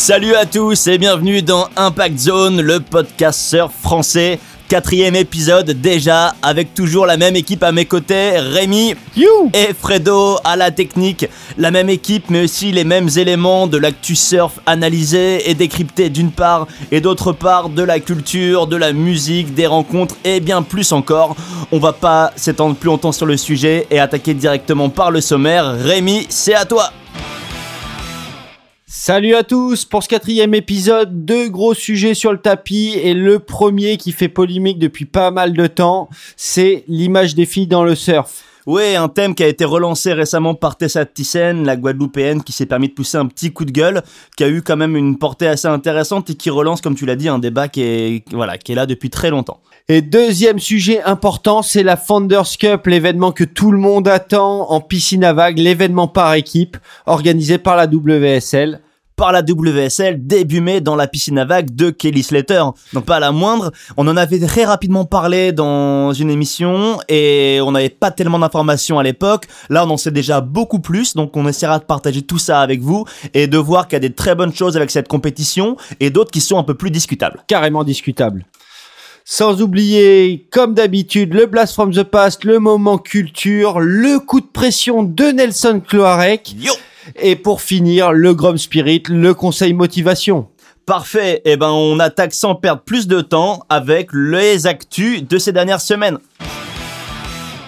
Salut à tous et bienvenue dans Impact Zone, le podcast surf français. Quatrième épisode déjà, avec toujours la même équipe à mes côtés, Rémi et Fredo à la technique. La même équipe, mais aussi les mêmes éléments de l'actu surf analysé et décrypté d'une part, et d'autre part de la culture, de la musique, des rencontres et bien plus encore. On va pas s'étendre plus longtemps sur le sujet et attaquer directement par le sommaire. Rémi, c'est à toi Salut à tous pour ce quatrième épisode, deux gros sujets sur le tapis et le premier qui fait polémique depuis pas mal de temps, c'est l'image des filles dans le surf. Oui, un thème qui a été relancé récemment par Tessa Thyssen, la Guadeloupéenne, qui s'est permis de pousser un petit coup de gueule, qui a eu quand même une portée assez intéressante et qui relance, comme tu l'as dit, un débat qui est, voilà, qui est là depuis très longtemps. Et deuxième sujet important, c'est la Founders Cup, l'événement que tout le monde attend en piscine à vagues, l'événement par équipe, organisé par la WSL par la WSL début mai dans la piscine à vagues de Kelly Slater. Donc pas la moindre. On en avait très rapidement parlé dans une émission et on n'avait pas tellement d'informations à l'époque. Là, on en sait déjà beaucoup plus. Donc on essaiera de partager tout ça avec vous et de voir qu'il y a des très bonnes choses avec cette compétition et d'autres qui sont un peu plus discutables. Carrément discutables. Sans oublier, comme d'habitude, le Blast from the Past, le moment culture, le coup de pression de Nelson Cloarec. Yo et pour finir, le Grom Spirit, le conseil motivation. Parfait, et eh ben on attaque sans perdre plus de temps avec les actus de ces dernières semaines.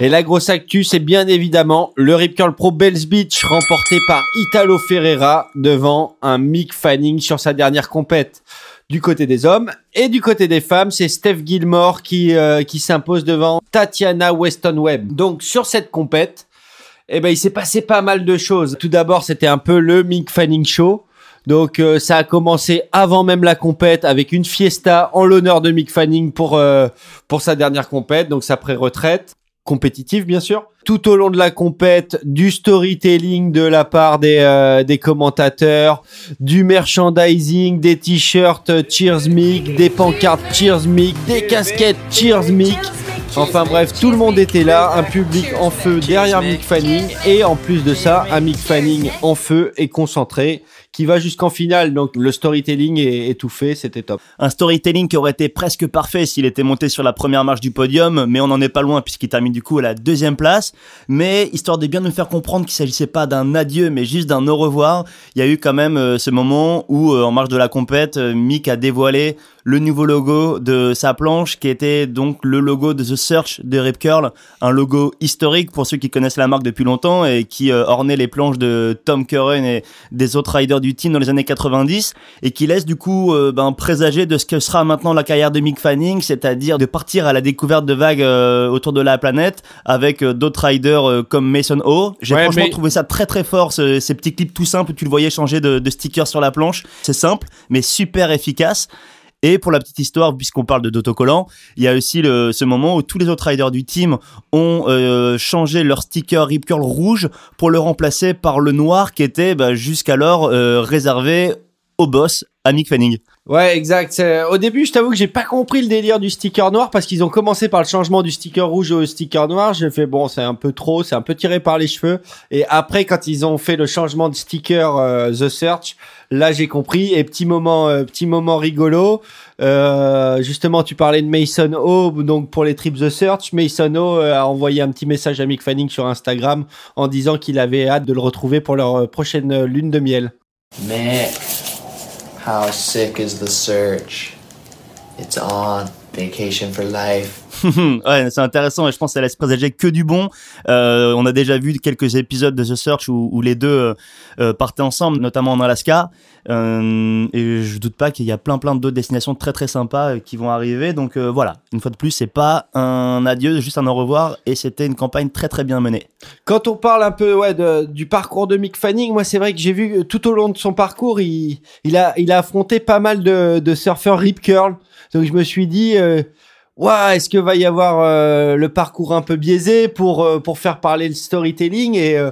Et la grosse actu, c'est bien évidemment le Rip Curl Pro Bells Beach remporté par Italo Ferreira devant un Mick Fanning sur sa dernière compète. Du côté des hommes et du côté des femmes, c'est Steph Gilmore qui, euh, qui s'impose devant Tatiana Weston Webb. Donc sur cette compète, eh ben, il s'est passé pas mal de choses. Tout d'abord, c'était un peu le Mick Fanning Show. Donc euh, ça a commencé avant même la compète avec une fiesta en l'honneur de Mick Fanning pour euh, pour sa dernière compète, donc sa pré-retraite compétitive bien sûr. Tout au long de la compète, du storytelling de la part des euh, des commentateurs, du merchandising, des t-shirts Cheers Mick, des pancartes Cheers Mick, des casquettes Cheers Mick. Enfin bref, tout le monde était là, un public en feu derrière Mick Fanning et en plus de ça, un Mick Fanning en feu et concentré qui va jusqu'en finale. Donc le storytelling est, tout fait, c'était top. Un storytelling qui aurait été presque parfait s'il était monté sur la première marche du podium, mais on n'en est pas loin puisqu'il termine du coup à la deuxième place. Mais histoire de bien nous faire comprendre qu'il s'agissait pas d'un adieu, mais juste d'un au revoir, il y a eu quand même euh, ce moment où euh, en marche de la compète, euh, Mick a dévoilé le nouveau logo de sa planche qui était donc le logo de The Search de Rip Curl, un logo historique pour ceux qui connaissent la marque depuis longtemps et qui ornait les planches de Tom Curran et des autres riders du team dans les années 90 et qui laisse du coup euh, ben, présager de ce que sera maintenant la carrière de Mick Fanning, c'est-à-dire de partir à la découverte de vagues euh, autour de la planète avec euh, d'autres riders comme Mason O. J'ai franchement trouvé ça très très fort, ces petits clips tout simples où tu le voyais changer de, de sticker sur la planche. C'est simple, mais super efficace. Et pour la petite histoire, puisqu'on parle de d'autocollant, il y a aussi ce moment où tous les autres riders du team ont euh, changé leur sticker Rip Curl rouge pour le remplacer par le noir qui était bah, jusqu'alors euh, réservé au boss, à Mick Fanning. Ouais, exact. Au début, je t'avoue que j'ai pas compris le délire du sticker noir parce qu'ils ont commencé par le changement du sticker rouge au sticker noir. J'ai fait bon, c'est un peu trop, c'est un peu tiré par les cheveux. Et après, quand ils ont fait le changement de sticker euh, The Search, là j'ai compris. Et petit moment, euh, petit moment rigolo. Euh, justement, tu parlais de Mason O, donc pour les trips The Search, Mason O a envoyé un petit message à Mick Fanning sur Instagram en disant qu'il avait hâte de le retrouver pour leur prochaine lune de miel. Mais How sick is the search? It's on. Vacation for life. ouais, c'est intéressant et je pense qu'elle laisse présager que du bon. Euh, on a déjà vu quelques épisodes de The Search où, les deux euh, euh partaient ensemble, notamment en Alaska. Et je doute pas qu'il y a plein plein d'autres destinations très très sympas qui vont arriver. Donc voilà, une fois de plus, c'est pas un adieu, juste un au revoir. Et c'était une campagne très très bien menée. Quand on parle un peu du parcours de Mick Fanning, moi c'est vrai que j'ai vu tout au long de son parcours, il, il, a, il a affronté pas mal de, de surfeurs rip curl. Donc je me suis dit, ouais, est-ce que va y avoir euh, le parcours un peu biaisé pour euh, pour faire parler le storytelling et euh,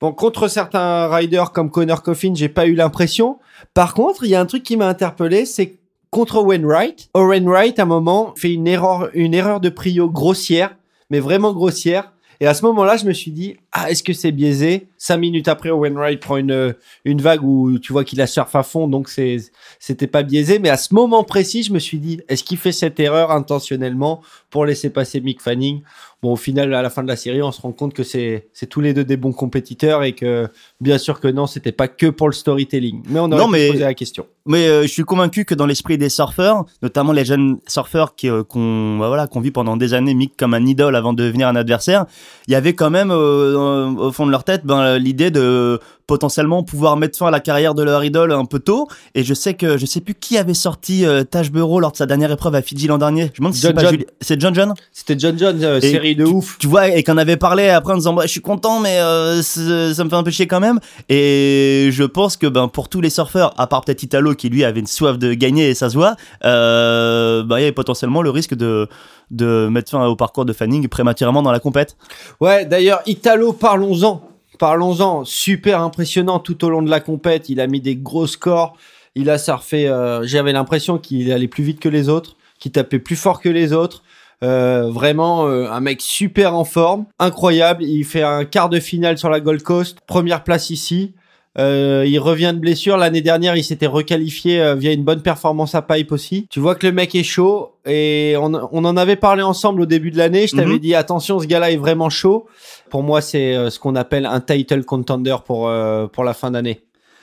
bon contre certains riders comme Connor Coffin, j'ai pas eu l'impression. Par contre, il y a un truc qui m'a interpellé, c'est contre Wainwright. Owen Wright à un moment fait une erreur une erreur de prio grossière, mais vraiment grossière Et à ce moment-là, je me suis dit, ah, est-ce que c'est biaisé? Cinq minutes après, Owen Wright prend une, une vague où tu vois qu'il a surf à fond, donc c'est, c'était pas biaisé. Mais à ce moment précis, je me suis dit, est-ce qu'il fait cette erreur intentionnellement pour laisser passer Mick Fanning? Bon, au final, à la fin de la série, on se rend compte que c'est, c'est tous les deux des bons compétiteurs et que, bien sûr que non, c'était pas que pour le storytelling. Mais on aurait mais- poser la question. Mais euh, je suis convaincu que dans l'esprit des surfeurs, notamment les jeunes surfeurs qui euh, qu'on bah voilà, qu'on vit pendant des années Mick comme un idole avant de devenir un adversaire, il y avait quand même euh, au fond de leur tête ben, l'idée de potentiellement pouvoir mettre fin à la carrière de leur idole un peu tôt. Et je sais que je sais plus qui avait sorti euh, Tash Bureau lors de sa dernière épreuve à Fidji l'an dernier. Je me demande si c'est John pas John. Julie- C'est John John? C'était John John, euh, série de ouf. Tu vois, et qu'en avait parlé après en disant bah, je suis content, mais euh, ça me fait un peu chier quand même. Et je pense que ben pour tous les surfeurs, à part peut-être Italo qui lui avait une soif de gagner et ça se voit, euh, bah, il y avait potentiellement le risque de de mettre fin au parcours de Fanning prématurément dans la compète. Ouais, d'ailleurs, Italo, parlons-en. Parlons-en. Super impressionnant tout au long de la compète. Il a mis des gros scores. Il a surfé. euh, J'avais l'impression qu'il allait plus vite que les autres, qu'il tapait plus fort que les autres. Euh, vraiment euh, un mec super en forme, incroyable. Il fait un quart de finale sur la Gold Coast, première place ici. Euh, il revient de blessure. L'année dernière, il s'était requalifié euh, via une bonne performance à pipe aussi. Tu vois que le mec est chaud et on, on en avait parlé ensemble au début de l'année. Je t'avais Mhm. dit attention, ce gars-là est vraiment chaud. Pour moi, c'est euh, ce qu'on appelle un title contender pour euh, pour la fin d'année.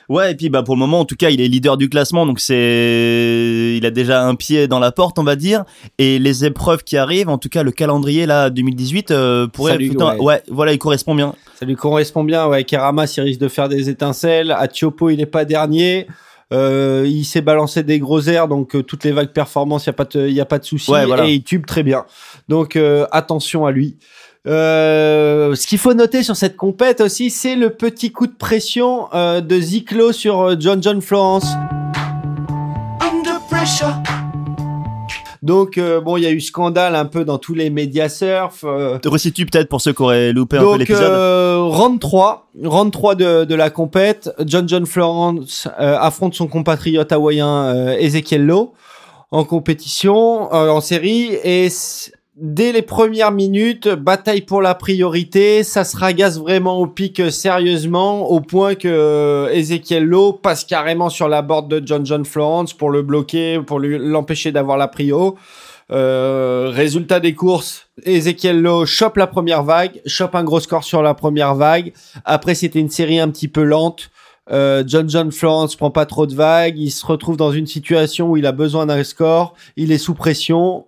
Ouais, et puis bah pour le moment, en tout cas, il est leader du classement, donc c'est, il a déjà un pied dans la porte, on va dire. Et les épreuves qui arrivent, en tout cas, le calendrier là 2018 euh, pourrait, lui- putain, ouais. ouais, voilà, il correspond bien. Ça lui correspond bien. Ouais, Keramas, il risque de faire des étincelles. Atiopo, il est pas dernier. Euh, il s'est balancé des gros airs, donc euh, toutes les vagues performances, il n'y a pas de, y a pas de souci. Ouais, voilà. Et il tube très bien. Donc euh, attention à lui. Euh, ce qu'il faut noter sur cette compète aussi, c'est le petit coup de pression euh, de Ziklo sur euh, John John Florence. Under pressure. Donc euh, bon, il y a eu scandale un peu dans tous les médias surf. euh, Resitue peut-être pour ceux qui auraient loupé un peu Donc, l'épisode. euh, round 3, round 3 de, de la compète, John John Florence euh, affronte son compatriote hawaïen euh, Ezekiel Lowe en compétition, euh, en série, et s- dès les premières minutes, bataille pour la priorité, ça se ragasse vraiment au pic euh, sérieusement, au point que euh, Ezekiel Lowe passe carrément sur la board de John John Florence pour le bloquer, pour l'empêcher d'avoir la prio. Euh, résultat des courses, Ezekiel Lowe chope la première vague, chope un gros score sur la première vague. Après, c'était une série un petit peu lente. Euh, John John Florence prend pas trop de vagues. Il se retrouve dans une situation où il a besoin d'un score. Il est sous pression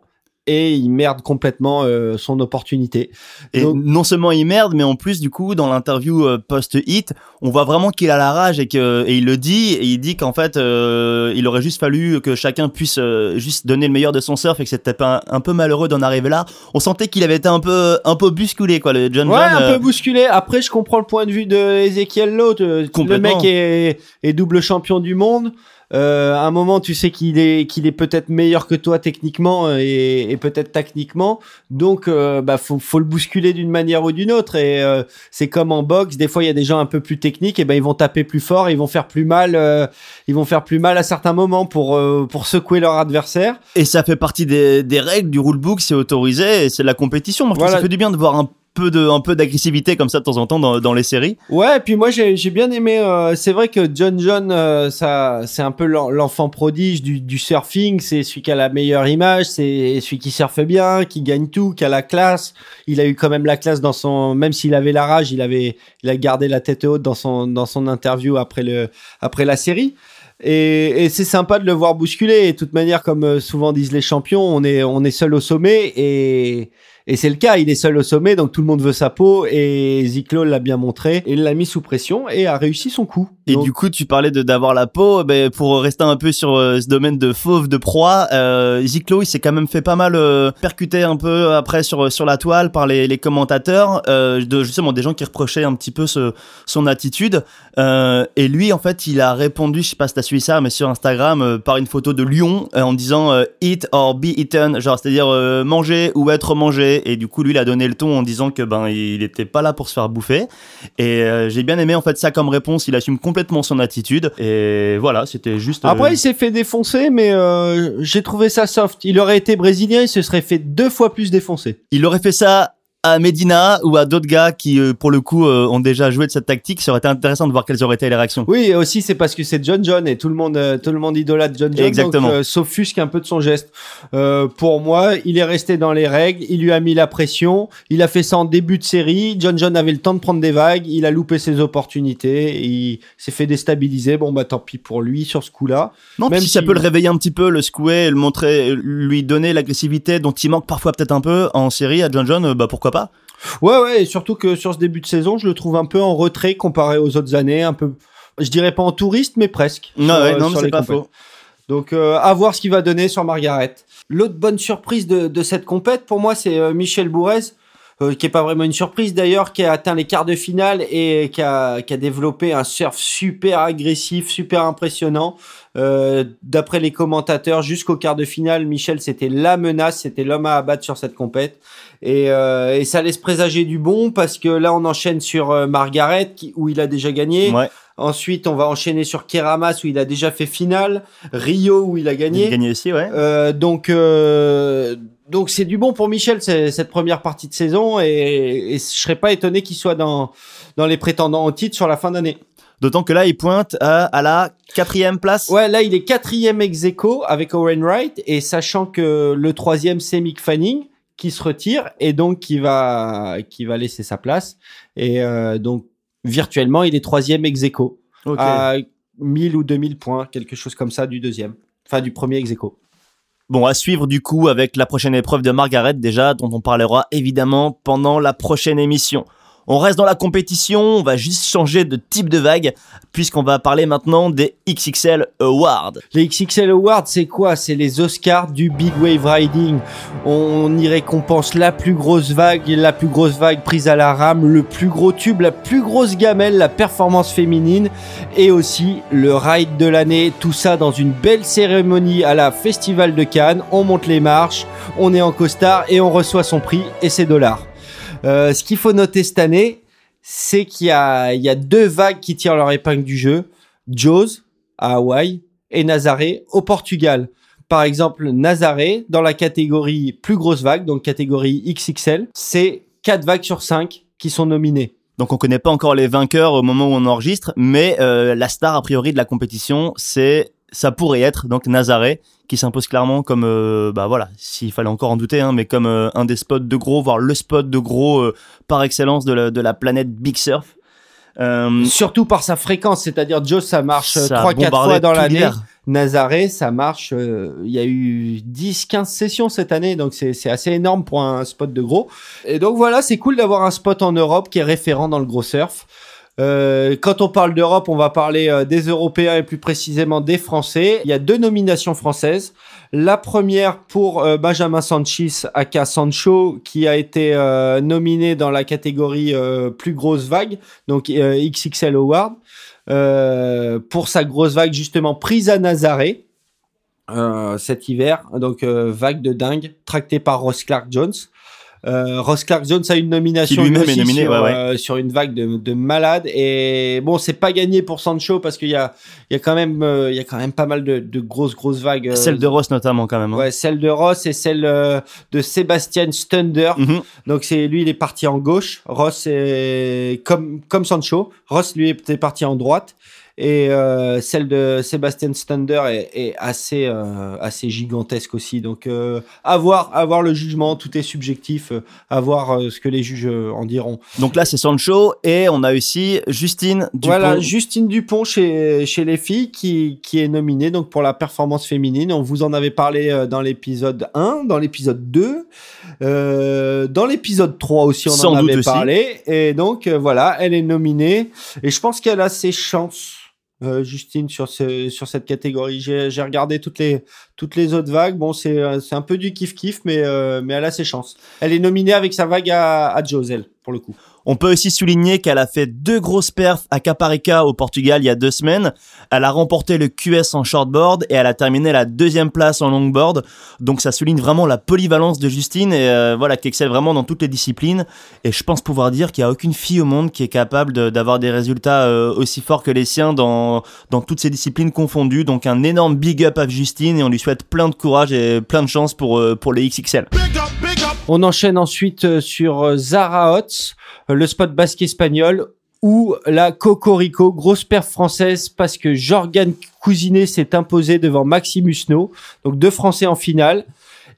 et il merde complètement euh, son opportunité. Et Donc- non seulement il merde, mais en plus, du coup, dans l'interview euh, post-hit, on voit vraiment qu'il a la rage et, que, et il le dit. Et il dit qu'en fait, euh, il aurait juste fallu que chacun puisse euh, juste donner le meilleur de son surf et que c'était un, un peu malheureux d'en arriver là. On sentait qu'il avait été un peu, un peu bousculé, quoi, le John Ouais, John. un euh, peu bousculé. Après, je comprends le point de vue de Ezekiel Lowe. Le mec est, est double champion du monde. Euh, à un moment, tu sais qu'il est qu'il est peut-être meilleur que toi techniquement euh, et, et peut-être techniquement. Donc, euh, bah faut faut le bousculer d'une manière ou d'une autre. Et euh, c'est comme en boxe. Des fois, il y a des gens un peu plus techniques. Et ben, ils vont taper plus fort. Ils vont faire plus mal. euh, ils vont faire plus mal à certains moments pour euh, pour secouer leur adversaire. Et ça fait partie des, des règles du rulebook, c'est autorisé c'est de la compétition. Moi, je trouve Voilà. que ça fait du bien de voir un peu de, un peu d'agressivité comme ça de temps en temps dans, dans les séries. Ouais, et puis moi j'ai j'ai bien aimé. euh, c'est vrai que John John, euh, ça c'est un peu l'en- l'enfant prodige du, du surfing. C'est celui qui a la meilleure image, c'est celui qui surfe bien, qui gagne tout, qui a la classe. Il a eu quand même la classe dans son, même s'il avait la rage, il avait, il a gardé la tête haute dans son dans son interview après le après la série. Et, et c'est sympa de le voir bousculer. Et de toute manière, comme euh, souvent disent les champions, on est on est seul au sommet et et c'est le cas, il est seul au sommet, donc tout le monde veut sa peau, et Ziklo l'a bien montré, et il l'a mis sous pression, et a réussi son coup. Et Donc, du coup, tu parlais de d'avoir la peau. Ben, pour rester un peu sur euh, ce domaine de fauve de proie, euh, Ziklo, il s'est quand même fait pas mal euh, percuter un peu après sur sur la toile par les, les commentateurs, euh, de justement des gens qui reprochaient un petit peu ce, son attitude. Euh, et lui, en fait, il a répondu, je sais pas si t'as suivi ça, mais sur Instagram, euh, par une photo de lion euh, en disant euh, eat or be eaten, genre c'est-à-dire euh, manger ou être mangé. Et du coup, lui, il a donné le ton en disant que ben il était pas là pour se faire bouffer. Et euh, j'ai bien aimé en fait ça comme réponse. Il assume complètement son attitude. Et voilà, c'était juste. euh, Après, il s'est fait défoncer, mais euh, j'ai trouvé ça soft. Il aurait été brésilien, il se serait fait deux fois plus défoncer. il aurait fait ça à Medina ou à d'autres gars qui, euh, pour le coup, euh, ont déjà joué de cette tactique. Ça aurait été intéressant de voir quelles auraient été les réactions. Oui, et aussi c'est parce que c'est John John et tout le monde, euh, tout le monde idolâtre John John. Exactement. Donc, euh, s'offusque un peu de son geste. Euh, pour moi, il est resté dans les règles. Il lui a mis la pression. Il a fait ça en début de série. John John avait le temps de prendre des vagues. Il a loupé ses opportunités. et il s'est fait déstabiliser. Bon bah tant pis pour lui sur ce coup-là. Non, Même si ça peut le réveiller un petit peu, le secouer, le montrer, lui donner l'agressivité dont il manque parfois peut-être un peu en série à John John, bah pourquoi pas. Ouais, ouais, et surtout que sur ce début de saison, je le trouve un peu en retrait comparé aux autres années, un peu, je dirais pas en touriste, mais presque. Non, sur, ouais, euh, non, c'est pas compètes. faux. Donc, euh, à voir ce qu'il va donner sur Margaret. L'autre bonne surprise de, de cette compète, pour moi, c'est euh, Michel Bourrez, euh, qui est pas vraiment une surprise d'ailleurs, qui a atteint les quarts de finale et qui a, qui a développé un surf super agressif, super impressionnant. Euh, D'après les commentateurs, jusqu'au quart de finale, Michel, c'était la menace, c'était l'homme à abattre sur cette compète. Et, euh, et ça laisse présager du bon parce que là, on enchaîne sur euh, Margaret, où il a déjà gagné. Ouais, Ensuite, on va enchaîner sur Keramas, où il a déjà fait finale. Rio, où il a il gagné. a gagné aussi, ouais. Euh, donc, euh, donc c'est du bon pour Michel cette première partie de saison et, et je serais pas étonné qu'il soit dans dans les prétendants au titre sur la fin d'année. D'autant que là, il pointe à, à la quatrième place. Ouais, là il est quatrième ex aequo avec Owen Wright et sachant que le troisième c'est Mick Fanning qui se retire et donc qui va qui va laisser sa place et euh, donc virtuellement il est troisième ex aequo à 1000 ou 2000 points quelque chose comme ça du deuxième enfin du premier ex aequo. Bon, à suivre du coup avec la prochaine épreuve de Margaret déjà, dont on parlera évidemment pendant la prochaine émission. On reste dans la compétition, on va juste changer de type de vague, puisqu'on va parler maintenant des XXL Awards. Les XXL Awards, c'est quoi? C'est les Oscars du Big Wave Riding. On y récompense la plus grosse vague, la plus grosse vague prise à la rame, le plus gros tube, la plus grosse gamelle, la performance féminine et aussi le ride de l'année. Tout ça dans une belle cérémonie à la Festival de Cannes. On monte les marches, on est en costard et on reçoit son prix et ses dollars. Euh, ce qu'il faut noter cette année, c'est qu'il y a, deux vagues qui tirent leur épingle du jeu. Jaws à Hawaï et Nazaré au Portugal. Par exemple, Nazaré, dans la catégorie plus grosse vague, donc catégorie XXL, c'est 4 vagues sur 5 qui sont nominées. Donc on connaît pas encore les vainqueurs au moment où on enregistre, mais euh, la star a priori de la compétition, c'est ça pourrait être donc Nazaré qui s'impose clairement comme euh, bah voilà s'il fallait encore en douter hein, mais comme euh, un des spots de gros voire le spot de gros euh, par excellence de la, de la planète Big Surf. Surtout par sa fréquence, c'est-à-dire Jaws, ça marche 3-4 bombardé fois dans l'année. Nazaré, ça marche. Il y a eu 10-15 sessions cette année, donc c'est c'est assez énorme pour un spot de gros. Et donc voilà, c'est cool d'avoir un spot en Europe qui est référent dans le gros surf. Euh, quand on parle d'Europe, on va parler euh, des Européens et plus précisément des Français. Il y a deux nominations françaises. La première pour euh, Benjamin Sanchez, aka Sancho, qui a été euh, nominé dans la catégorie euh, plus grosse vague, donc XXL Award, pour sa grosse vague justement prise à Nazaré cet hiver. Donc vague de dingue, tractée par Ross Clark Jones. Euh, Ross Clark Jones a une nomination lui aussi est nominé, sur, ouais, ouais. euh, sur une vague de, de malade et bon c'est pas gagné pour Sancho parce qu'il y a il y a quand même euh, il y a quand même pas mal de, de grosses grosses vagues euh, Celle de Ross notamment quand même. hein. ouais celle de Ross et celle de Sébastien Stunder Mhm. donc c'est lui il est parti en gauche Ross est comme comme Sancho Ross lui était parti en droite et euh, celle de Sébastien Stunder est, est assez euh, assez gigantesque aussi donc euh, à voir à voir le jugement tout est subjectif à voir euh, ce que les juges euh, en diront Donc là c'est Sancho et on a aussi Justine Dupont. voilà, Justine Dupont chez, chez les filles qui, qui est nominée donc pour la performance féminine. On vous en avait parlé dans l'épisode 1, dans l'épisode 2, euh, dans l'épisode 3 aussi on Sans en avait aussi. parlé. Et donc voilà, elle est nominée et je pense qu'elle a ses chances. Euh, Justine sur sur cette catégorie j'ai regardé toutes les toutes les autres vagues. Bon c'est euh, un peu du kiff kiff mais euh, mais elle a ses chances. Elle est nominée avec sa vague à, à Josel pour le coup On peut aussi souligner qu'elle a fait deux grosses perfs à Caparica au Portugal il y a deux semaines. Elle a remporté le QS en shortboard et elle a terminé la deuxième place en longboard. Donc ça souligne vraiment la polyvalence de Justine et euh, voilà qui excelle vraiment dans toutes les disciplines. Et je pense pouvoir dire qu'il n'y a aucune fille au monde qui est capable d'avoir des résultats euh, aussi forts que les siens dans, toutes ces disciplines confondues. Donc un énorme big up à Justine et on lui souhaite plein de courage et plein de chance pour, euh, les XXL. On enchaîne ensuite euh, sur euh, Zara Hotz, euh, le spot basque espagnol, ou la Cocorico, grosse perf française parce que Jorgan Cousinet s'est imposé devant Maximus No, donc deux Français en finale.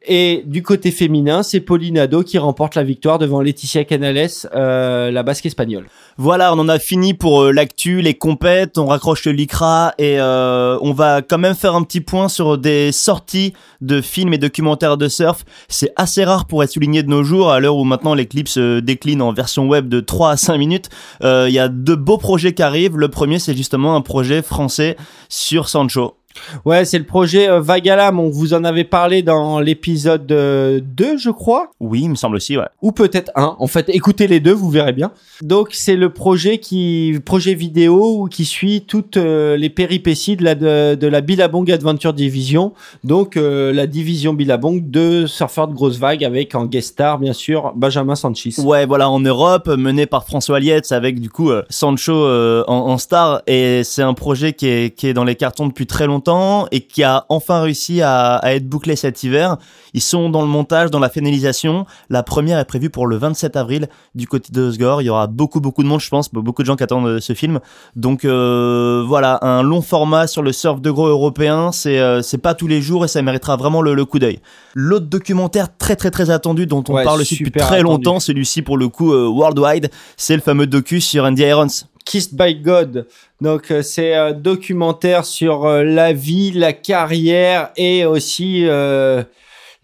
Et du côté féminin, c'est Pauline qui remporte la victoire devant Laetitia Canales, euh, la basque espagnole. Voilà, on en a fini pour euh, l'actu, les compètes, on raccroche le licra et euh, on va quand même faire un petit point sur des sorties de films et documentaires de surf. C'est assez rare pour être souligné de nos jours à l'heure où maintenant les clips se déclinent en version web de 3 à 5 minutes. Il y a deux beaux projets qui arrivent. Le premier, c'est justement un projet français sur Sancho. Ouais, c'est le projet euh, Vagalam. On vous en avait parlé dans l'épisode euh, 2, je crois. Oui, il me semble aussi, ouais. Ou peut-être un. En fait, écoutez les deux, vous verrez bien. Donc, c'est le projet qui, projet vidéo qui suit toutes euh, les péripéties de la, de, de la Billabong Adventure Division. Donc, euh, la division Billabong de surfeurs de grosses vagues avec en guest star, bien sûr, Benjamin Sanchez. Ouais, voilà, en Europe, mené par François Lietz avec du coup euh, Sancho en, en star. Et c'est un projet qui est, qui est dans les cartons depuis très longtemps et qui a enfin réussi à, à, être bouclé cet hiver. Ils sont dans le montage, dans la finalisation. La première est prévue pour le 27 avril du côté de Osgore. Il y aura beaucoup beaucoup de monde, je pense, beaucoup de gens qui attendent ce film. Donc euh, voilà, un long format sur le surf de gros européen, c'est euh, pas tous les jours et ça méritera vraiment le, le coup d'œil. L'autre documentaire très très très attendu dont on Ouais, parle aussi depuis très attendu. longtemps, celui-ci pour le coup euh, worldwide, c'est le fameux docu sur Andy Irons. Kissed by God. Donc euh, c'est un documentaire sur euh, la vie, la carrière et aussi euh,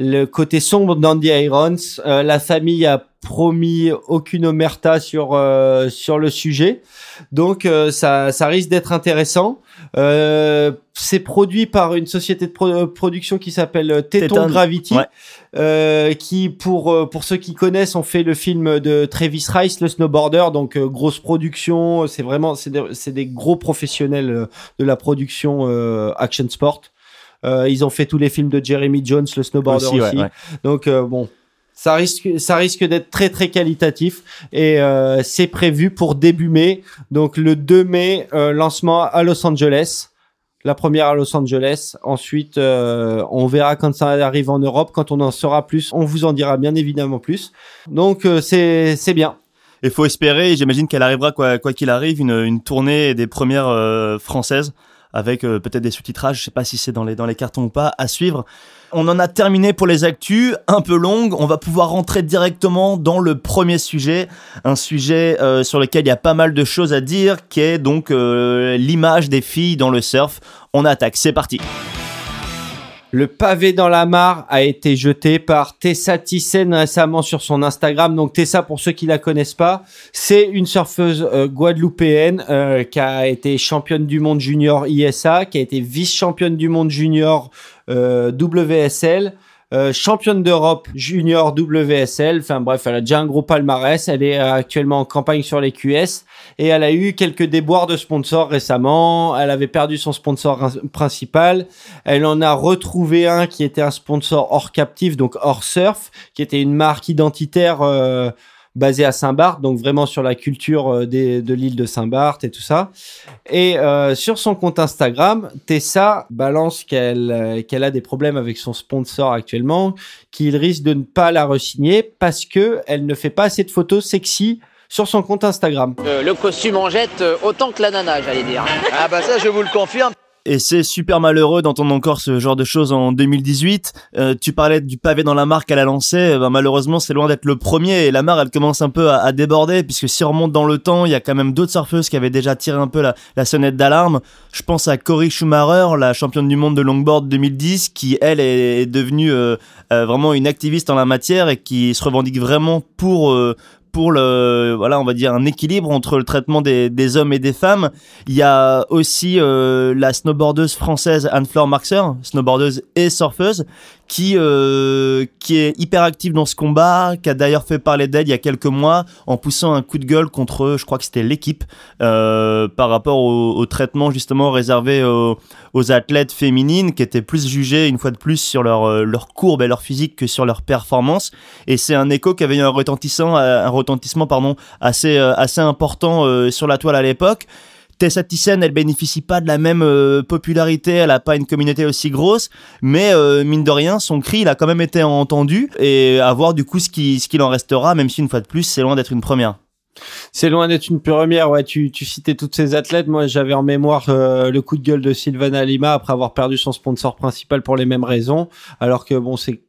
le côté sombre d'Andy Irons. Euh, la famille a promis aucune omerta sur euh, sur le sujet. Donc euh, ça ça risque d'être intéressant. Euh, c'est produit par une société de pro- production qui s'appelle Teton Gravity, ouais. euh, qui pour euh, pour ceux qui connaissent ont fait le film de Travis Rice, le snowboarder, donc euh, grosse production. C'est vraiment c'est des, c'est des gros professionnels euh, de la production euh, action sport. Euh, ils ont fait tous les films de Jeremy Jones, le snowboarder aussi. Aussi, ouais, ouais. Donc euh, bon, ça risque, ça risque d'être très très qualitatif et euh, c'est prévu pour début mai. Donc le 2 mai, euh, lancement à Los Angeles. La première à Los Angeles. Ensuite, euh, on verra quand ça arrive en Europe. Quand on en saura plus, on vous en dira bien évidemment plus. Donc euh, c'est c'est bien. Il faut espérer, j'imagine qu'elle arrivera quoi quoi qu'il arrive, une, une tournée des premières euh, françaises avec euh, peut-être des sous-titrages. Je sais pas si c'est dans les dans les cartons ou pas à suivre. On en a terminé pour les actus, un peu longues. On va pouvoir rentrer directement dans le premier sujet, un sujet euh, sur lequel il y a pas mal de choses à dire, qui est donc euh, l'image des filles dans le surf. On attaque, c'est parti. Le pavé dans la mare a été jeté par Tessa Thyssen récemment sur son Instagram. Donc Tessa, pour ceux qui la connaissent pas, c'est une surfeuse euh, guadeloupéenne euh, qui a été championne du monde junior ISA, qui a été vice-championne du monde junior euh, WSL. Euh, championne d'Europe junior WSL, enfin bref, elle a déjà un gros palmarès, elle est euh, actuellement en campagne sur les QS et elle a eu quelques déboires de sponsors récemment, elle avait perdu son sponsor rin- principal, elle en a retrouvé un qui était un sponsor hors captif, donc hors surf, qui était une marque identitaire euh, basée à Saint-Barth, donc vraiment sur la culture euh, des- de l'île de Saint-Barth et tout ça. Et euh, sur son compte Instagram, Tessa balance qu'elle euh, qu'elle a des problèmes avec son sponsor actuellement, qu'il risque de ne pas la resigner parce que elle ne fait pas assez de photos sexy sur son compte Instagram. Euh, le costume en jette autant que la nana, j'allais dire. Ah bah ça je vous le confirme. Et c'est super malheureux d'entendre encore ce genre de choses en 2018. Euh, tu parlais du pavé dans la mare qu'elle a lancé. Euh, ben, malheureusement, c'est loin d'être le premier. Et la mare, elle commence un peu à, à déborder, puisque si on remonte dans le temps, il y a quand même d'autres surfeuses qui avaient déjà tiré un peu la, la sonnette d'alarme. Je pense à Cory Schumacher, la championne du monde de longboard 2010, qui, elle, est devenue euh, vraiment une activiste en la matière et qui se revendique vraiment pour... pour le voilà on va dire un équilibre entre le traitement des, des hommes et des femmes. Il y a aussi euh, la snowboardeuse française Anne-Fleur Marxer snowboardeuse et surfeuse qui euh, qui est hyper active dans ce combat qui a d'ailleurs fait parler d'elle il y a quelques mois en poussant un coup de gueule contre je crois que c'était l'équipe euh, par rapport au, traitement justement réservé aux, athlètes féminines qui étaient plus jugées une fois de plus sur leur euh, leur courbe et leur physique que sur leur performance. Et c'est un écho qui avait eu un retentissant un retentissement pardon assez euh, assez important euh, sur la toile à l'époque Tessa Thyssen, elle bénéficie pas de la même euh, popularité, elle a pas une communauté aussi grosse, mais euh, mine de rien, son cri, il a quand même été entendu et à voir du coup ce ce qu'il en restera, même si une fois de plus, c'est loin d'être une première. C'est loin d'être une première. Ouais, tu, citais toutes ces athlètes. Moi, j'avais en mémoire euh, le coup de gueule de Sylvana Lima après avoir perdu son sponsor principal pour les mêmes raisons. Alors que bon, c'est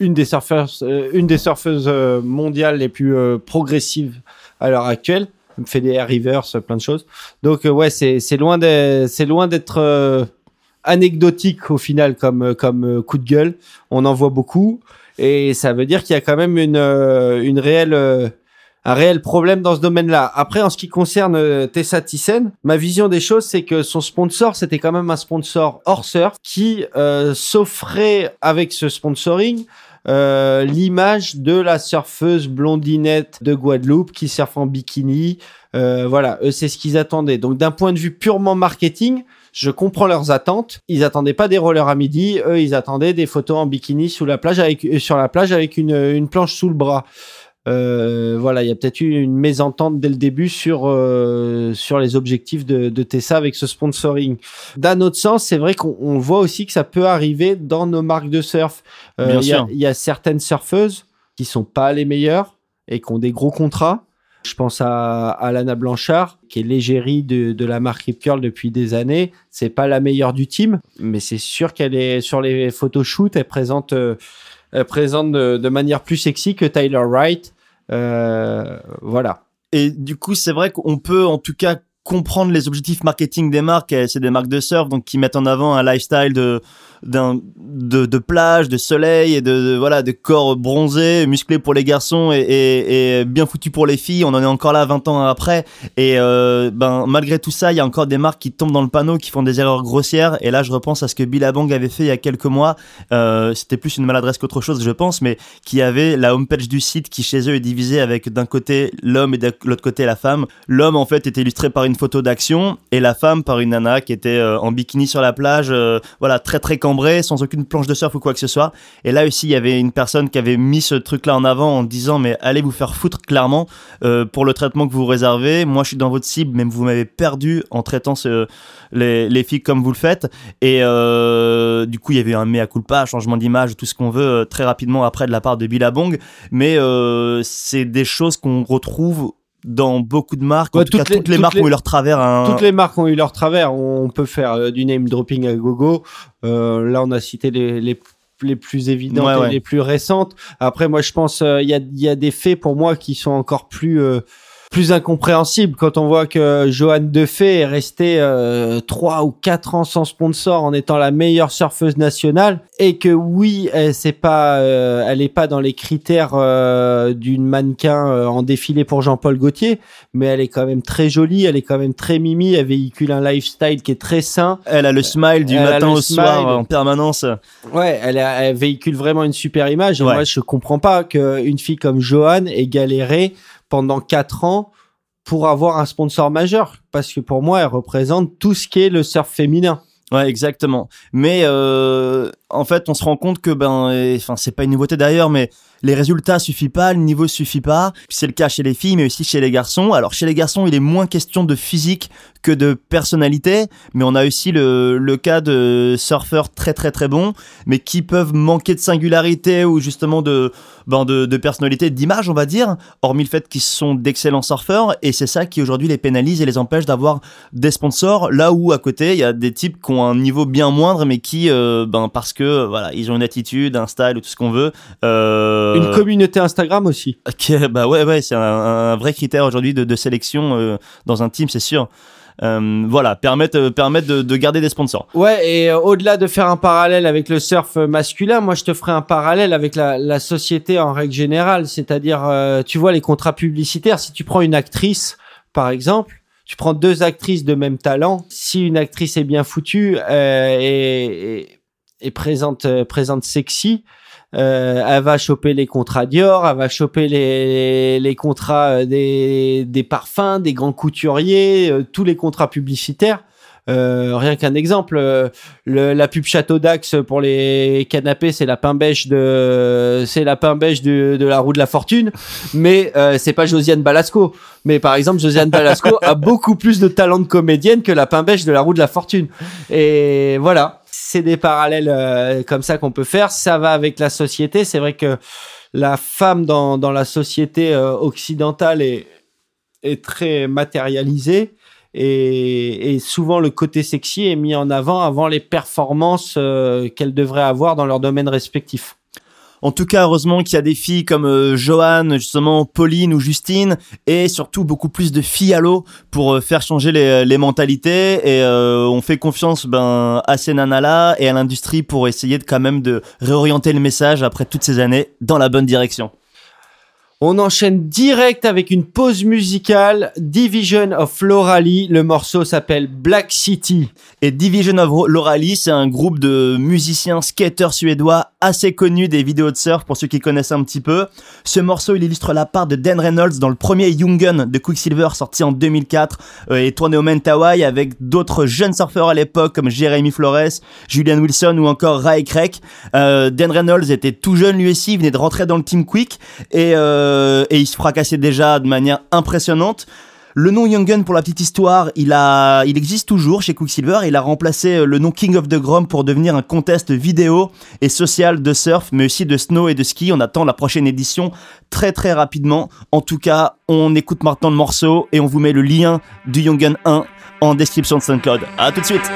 une des surfeuses mondiales les plus progressives à l'heure actuelle. Air rivers, plein de choses. Donc euh, ouais, c'est loin d'être c'est loin d'être euh, anecdotique au final comme euh, comme coup de gueule. On en voit beaucoup et ça veut dire qu'il y a quand même une une réelle un réel problème dans ce domaine-là. Après, en ce qui concerne Tessa Thyssen, ma vision des choses, c'est que son sponsor, c'était quand même un sponsor hors surf qui s'offrait avec ce sponsoring euh, l'image de la surfeuse blondinette de Guadeloupe qui surfe en bikini. Euh, voilà, eux, c'est ce qu'ils attendaient. Donc, d'un point de vue purement marketing, je comprends leurs attentes. Ils attendaient pas des rollers à midi. Eux, ils attendaient des photos en bikini sous la plage avec, euh, sur la plage avec une, une planche sous le bras. Euh, voilà, il y a peut-être eu une mésentente dès le début sur euh, sur les objectifs de, de Tessa avec ce sponsoring. D'un autre sens, c'est vrai qu'on on voit aussi que ça peut arriver dans nos marques de surf. Euh, Il y, a- y certaines surfeuses qui sont pas les meilleures et qui ont des gros contrats. Je pense à, à Lana Blanchard, qui est l'égérie de, de la marque Rip Curl depuis des années. C'est pas la meilleure du team, mais c'est sûr qu'elle est sur les photoshoots, elle présente, euh, présente de, manière plus sexy que Tyler Wright. Euh, voilà. Et du coup, c'est vrai qu'on peut en tout cas comprendre les objectifs marketing des marques. C'est des marques de surf donc qui mettent en avant un lifestyle de d'un de, de plage, de soleil et de, voilà de corps bronzés, musclés pour les garçons et, bien foutus pour les filles. On en est encore là 20 ans après. Et euh, ben malgré tout ça, il y a encore des marques qui tombent dans le panneau, qui font des erreurs grossières. Et là, je repense à ce que Billabong avait fait il y a quelques mois. Euh, C'était plus une maladresse qu'autre chose, je pense, mais qui avait la homepage du site qui chez eux est divisée avec d'un côté l'homme et de l'autre côté la femme. L'homme en fait était illustré par une photo d'action et la femme par une nana qui était euh, en bikini sur la plage, voilà très très sans aucune planche de surf ou quoi que ce soit. Et là aussi il y avait une personne qui avait mis ce truc là en avant en disant mais allez vous faire foutre clairement euh, pour le traitement que vous réservez. Moi je suis dans votre cible, même vous m'avez perdu en traitant ce, les, les filles comme vous le faites. Et euh, du coup, il y avait un mea culpa, changement d'image, tout ce qu'on veut euh, très rapidement après de la part de Billabong. Mais c'est des choses qu'on retrouve dans beaucoup de marques. En tout cas, toutes les- toutes les toutes marques les- ont eu leur travers. hein. Toutes les marques ont eu leur travers. On peut faire euh, du name dropping à gogo. Euh, là, on a cité les, les, les plus évidentes Ouais, et ouais. les plus récentes. Après, moi, je pense euh, il y, a, y a des faits pour moi qui sont encore plus euh, plus incompréhensibles quand on voit que Joanne Defay est restée euh, trois ou quatre ans sans sponsor en étant la meilleure surfeuse nationale et que oui, elle c'est pas, euh, elle est pas dans les critères euh, d'une mannequin euh, en défilé pour Jean-Paul Gaultier, mais elle est quand même très jolie, elle est quand même très mimi, elle véhicule un lifestyle qui est très sain. Elle a le smile du Elle matin au soir en permanence. Ouais, elle, a- elle véhicule vraiment une super image. Et Ouais. Moi, je comprends pas qu'une fille comme Johan ait galéré pendant quatre ans pour avoir un sponsor majeur, parce que pour moi, elle représente tout ce qui est le surf féminin. Ouais, exactement. Mais euh, en fait, on se rend compte que ben, enfin, c'est pas une nouveauté d'ailleurs, mais les résultats suffisent pas, le niveau suffit pas. C'est le cas chez les filles, mais aussi chez les garçons. Alors chez les garçons, il est moins question de physique que de personnalité, mais on a aussi le, cas de surfeurs très très très bons, mais qui peuvent manquer de singularité ou justement de ben de, de personnalité, d'image, on va dire, hormis le fait qu'ils sont d'excellents surfeurs, et c'est ça qui aujourd'hui les pénalise et les empêche d'avoir des sponsors, là où à côté il y a des types qui ont un niveau bien moindre, mais qui, euh, ben parce que voilà, ils ont une attitude, un style ou tout ce qu'on veut. euh, Une communauté Instagram aussi. Ok, bah ouais, ouais, c'est un, un vrai critère aujourd'hui de, de sélection euh, dans un team, c'est sûr. Euh, voilà, permettre, euh, permettre de, de garder des sponsors. Ouais, et euh, au-delà de faire un parallèle avec le surf euh, masculin, moi je te ferai un parallèle avec la, la société en règle générale. C'est-à-dire, euh, tu vois, les contrats publicitaires, si tu prends une actrice, par exemple, tu prends deux actrices de même talent, si une actrice est bien foutue euh, et, et, et présente, euh, présente sexy, euh, elle va choper les contrats Dior, elle va choper les, les contrats euh, des, des parfums, des grands couturiers, euh, tous les contrats publicitaires. Euh, rien qu'un exemple, euh, le- la pub Château d'Axe pour les canapés, c'est la pain beige de, c'est la pain beige de, de la roue de la fortune, mais euh, c'est pas Josiane Balasco. Mais par exemple, Josiane Balasco a beaucoup plus de talent de comédienne que la pain beige de la roue de la fortune. Et voilà, c'est des parallèles euh, comme ça qu'on peut faire. Ça va avec la société. C'est vrai que la femme dans, dans la société euh, occidentale est, est très matérialisée. Et, et souvent le côté sexy est mis en avant avant les performances euh, qu'elles devraient avoir dans leur domaine respectif. En tout cas, heureusement qu'il y a des filles comme euh, Joanne, justement Pauline ou Justine, et surtout beaucoup plus de filles à l'eau pour euh, faire changer les, les mentalités. Et euh, on fait confiance ben, à ces nanas-là et à l'industrie pour essayer de quand même de réorienter le message après toutes ces années dans la bonne direction. On enchaîne direct avec une pause musicale. Division of Lorali. Le morceau s'appelle Black City. Et Division of Lorali, c'est un groupe de musiciens skateurs suédois assez connus des vidéos de surf pour ceux qui connaissent un petit peu. Ce morceau, il illustre la part de Dan Reynolds dans le premier Young Gun de Quicksilver sorti en 2004 euh, et tourné au Mentawai avec d'autres jeunes surfeurs à l'époque comme Jeremy Flores, Julian Wilson ou encore Ray Craig. Euh, Dan Reynolds était tout jeune lui aussi, il venait de rentrer dans le team Quick et, euh, et il se fracassait déjà de manière impressionnante. Le nom Young Gun, pour la petite histoire, il, a, il existe toujours chez Quicksilver. Il a remplacé euh, le nom King of the Grom pour devenir un contest vidéo et social de surf, mais aussi de snow et de ski. On attend la prochaine édition très très rapidement. En tout cas, on écoute maintenant le morceau et on vous met le lien du Young Gun 1 en description de SoundCloud. À tout de suite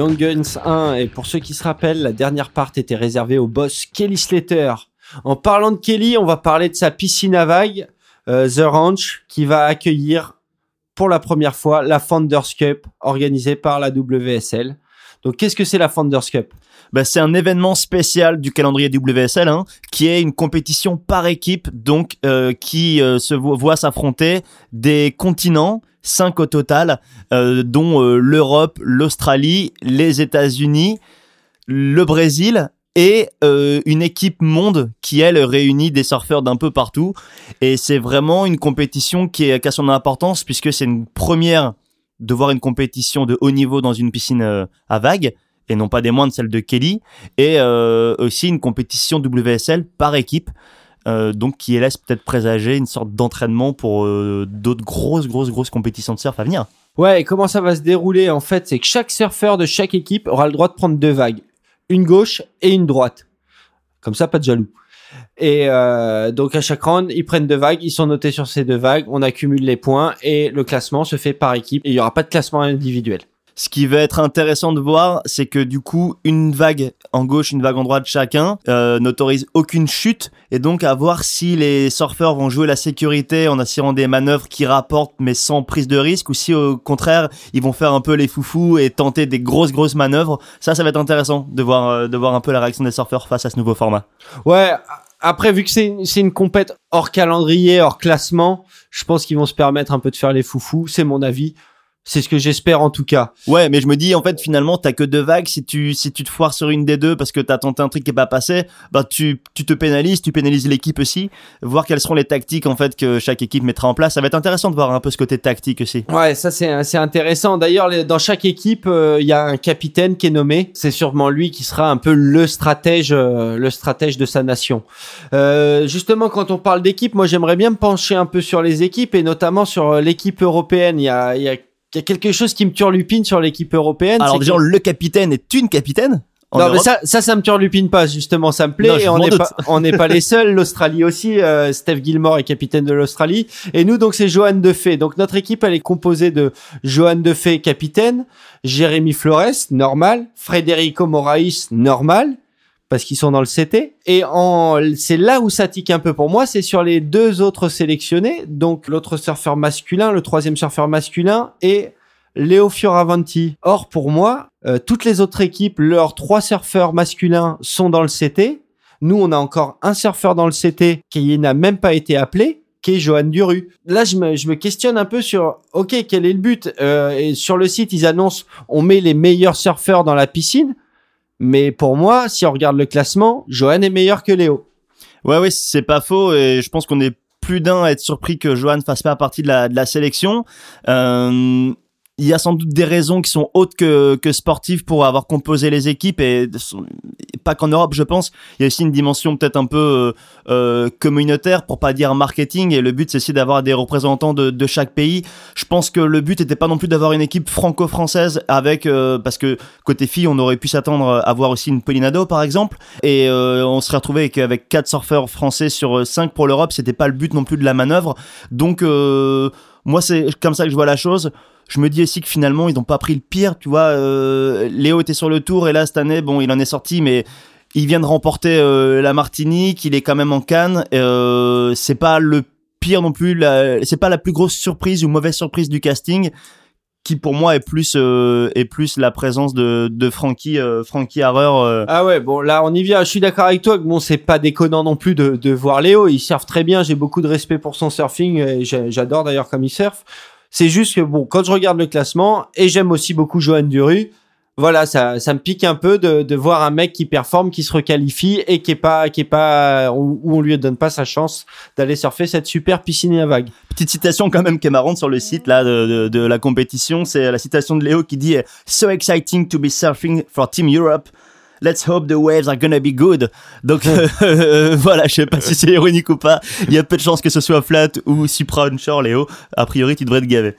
Young Guns 1, et pour ceux qui se rappellent, la dernière part était réservée au boss Kelly Slater. En parlant de Kelly, on va parler de sa piscine à vagues, euh, The Ranch, qui va accueillir pour la première fois la Founders Cup organisée par la WSL. Donc qu'est-ce que c'est la Founders Cup? Bah, c'est un événement spécial du calendrier WSL, hein, qui est une compétition par équipe, donc euh, qui euh, se vo- voit s'affronter des continents, cinq au total, euh, dont euh, l'Europe, l'Australie, les États-Unis, le Brésil et euh, une équipe monde qui elle réunit des surfeurs d'un peu partout. Et c'est vraiment une compétition qui, qui a son importance puisque c'est une première de voir une compétition de haut niveau dans une piscine à vagues et non pas des moindres, celle de Kelly, et aussi une compétition WSL par équipe, euh, donc qui laisse peut-être présager une sorte d'entraînement pour euh, d'autres grosses, grosses, grosses compétitions de surf à venir. Ouais, et comment ça va se dérouler en fait C'est que chaque surfeur de chaque équipe aura le droit de prendre deux vagues, une gauche et une droite. Comme ça, pas de jaloux. Et euh, donc à chaque round, ils prennent deux vagues, ils sont notés sur ces deux vagues, on accumule les points et le classement se fait par équipe. Et il y aura pas de classement individuel. Ce qui va être intéressant de voir, c'est que du coup, une vague en gauche, une vague en droite chacun euh, n'autorise aucune chute. Et donc, à voir si les surfeurs vont jouer la sécurité en assurant des manœuvres qui rapportent mais sans prise de risque, ou si au contraire, ils vont faire un peu les foufous et tenter des grosses, grosses manœuvres. Ça, ça va être intéressant de voir, euh, de voir un peu la réaction des surfeurs face à ce nouveau format. Ouais. Après, vu que c'est une, c'est une compète hors calendrier, hors classement, je pense qu'ils vont se permettre un peu de faire les foufous. C'est mon avis. C'est ce que j'espère en tout cas. Ouais, mais je me dis en fait finalement t'as que deux vagues. Si tu si tu te foires sur une des deux parce que t'as tenté un truc qui est pas passé, bah tu tu te pénalises, tu pénalises l'équipe aussi. Voir quelles seront les tactiques en fait que chaque équipe mettra en place. Ça va être intéressant de voir un peu ce côté tactique aussi. Ouais, ça c'est c'est intéressant. D'ailleurs, dans chaque équipe, euh, il y a un capitaine qui est nommé. C'est sûrement lui qui sera un peu le stratège, euh, le stratège de sa nation. Euh, justement, quand on parle d'équipe, moi j'aimerais bien me pencher un peu sur les équipes et notamment sur euh, l'équipe européenne. Il y a il y a il y a quelque chose qui me turlupine sur l'équipe européenne. Alors déjà que- le capitaine est une capitaine. non, mais ça, ça, ça me turlupine pas, justement, ça me plaît. Non, et on n'est pas, on n'est pas les seuls. L'Australie aussi, euh, Steph Gilmore est capitaine de l'Australie. Et nous, donc, c'est Johan Defay. Donc, notre équipe, elle est composée de Johan Defay, capitaine, Jérémy Flores, normal, Federico Moraes, normal, parce qu'ils sont dans le CT. Et en, c'est là où ça tique un peu pour moi, c'est sur les deux autres sélectionnés. Donc, l'autre surfeur masculin, le troisième surfeur masculin et Léo Fioravanti. Or, pour moi, euh, toutes les autres équipes, leurs trois surfeurs masculins sont dans le CT. Nous, on a encore un surfeur dans le CT qui n'a même pas été appelé, qui est Johan Duru. Là, je me, je me questionne un peu sur, ok, quel est le but? Euh, et Sur le site, ils annoncent, on met les meilleurs surfeurs dans la piscine. Mais pour moi, si on regarde le classement, Johan est meilleur que Léo. Ouais, ouais, c'est pas faux et je pense qu'on est plus d'un à être surpris que Johan fasse pas partie de la, de la sélection. Euh, il y a sans doute des raisons qui sont autres que, sportives pour avoir composé les équipes et pas qu'en Europe, je pense. Il y a aussi une dimension peut-être un peu euh, euh, communautaire, pour pas dire marketing. Et le but, c'est aussi d'avoir des représentants de, chaque pays. Je pense que le but n'était pas non plus d'avoir une équipe franco-française avec, euh, parce que côté filles, on aurait pu s'attendre à voir aussi une Polinado, par exemple. Et euh, on serait retrouvé avec, avec quatre surfeurs français sur 5 pour l'Europe. C'était pas le but non plus de la manœuvre. Donc, moi, c'est comme ça que je vois la chose. Je me dis aussi que finalement, ils n'ont pas pris le pire. Tu vois, euh, Léo était sur le tour et là, cette année, bon, il en est sorti, mais il vient de remporter euh, la Martinique. Il est quand même en Cannes. Euh, c'est pas le pire non plus. C'est pas la plus grosse surprise ou mauvaise surprise du casting qui pour moi est plus euh, est plus la présence de de Frankie euh, Frankie Harrer euh, Ah ouais, bon là on y vient. Je suis d'accord avec toi que bon c'est pas déconnant non plus de, de voir Léo. Il surfe très bien. J'ai beaucoup de respect pour son surfing. J'adore d'ailleurs comme il surfe. C'est juste que bon quand je regarde le classement et j'aime aussi beaucoup Johan Duru. Voilà, ça, ça me pique un peu de, de voir un mec qui performe, qui se requalifie et qui est pas, qui est pas, où on lui donne pas sa chance d'aller surfer cette super piscine à vagues. petite citation quand même qui est marrante sur le site là de, de, de la compétition c'est la citation de Léo qui dit so exciting to be surfing for Team Europe Let's hope the waves are gonna be good. Donc euh, voilà, je sais pas si c'est ironique ou pas. Il y a peu de chances que ce soit flat ou Supra onshore, Léo. A priori, tu devrais te gaver.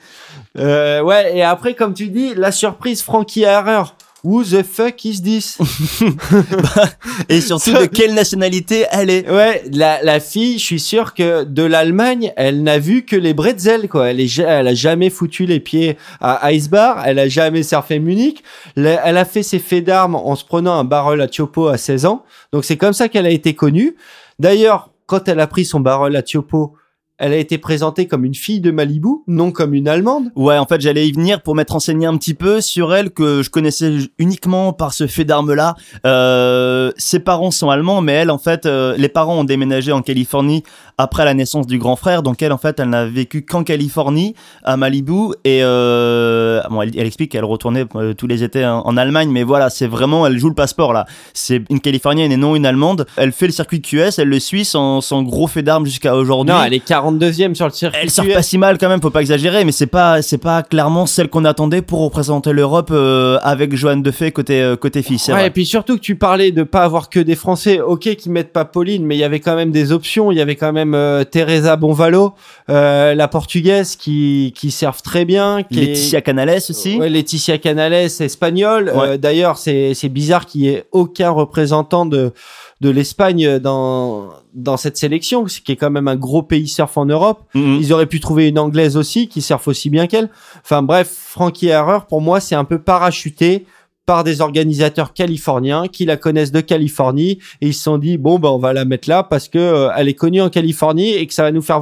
Euh, ouais, et après, comme tu dis, la surprise Frankie Harrer. Who the fuck is this? Et surtout, de quelle nationalité elle est? Ouais, la, la fille, je suis sûr que de l'Allemagne, elle n'a vu que les bretzels, quoi. Elle, est, elle a jamais foutu les pieds à Icebar, elle a jamais surfé Munich. Elle a fait ses faits d'armes en se prenant un barrel à Tiopo à 16 ans. Donc c'est comme ça qu'elle a été connue. D'ailleurs, quand elle a pris son barrel à Tiopo, elle a été présentée comme une fille de Malibu, non comme une Allemande. Ouais, en fait, j'allais y venir pour m'être renseigné un petit peu sur elle que je connaissais uniquement par ce fait d'armes-là. Euh, ses parents sont allemands, mais elle, en fait, euh, les parents ont déménagé en Californie après la naissance du grand frère. Donc elle, en fait, elle n'a vécu qu'en Californie, à Malibu. Et euh, bon, elle, elle explique qu'elle retournait euh, tous les étés en, en Allemagne, mais voilà, c'est vraiment, elle joue le passeport là. C'est une Californienne et non une Allemande. Elle fait le circuit QS, elle le suit sans, sans gros fait d'armes jusqu'à aujourd'hui. Non, elle est 40 42e sur le circuit. Elle sort pas si mal quand même, faut pas exagérer, mais c'est pas c'est pas clairement celle qu'on attendait pour représenter l'Europe euh, avec Joanne Defay côté euh, côté fille. Ouais, vrai. et puis surtout que tu parlais de pas avoir que des Français. Ok, qui mettent pas Pauline, mais il y avait quand même des options. Il y avait quand même euh, Teresa Bonvalo, euh, la portugaise qui qui servent très bien. Qui est- Laetitia Canales aussi. Ouais, Laetitia Canales, espagnole. Ouais. D'ailleurs, c'est c'est bizarre qu'il y ait aucun représentant de de l'Espagne dans dans cette sélection, qui est quand même un gros pays surf en Europe. Mhm. Ils auraient pu trouver une anglaise aussi qui surfe aussi bien qu'elle. Enfin bref, Frankie Harrer, pour moi, c'est un peu parachuté par des organisateurs californiens qui la connaissent de Californie et ils se sont dit bon ben on va la mettre là parce que euh, elle est connue en Californie et que ça va nous faire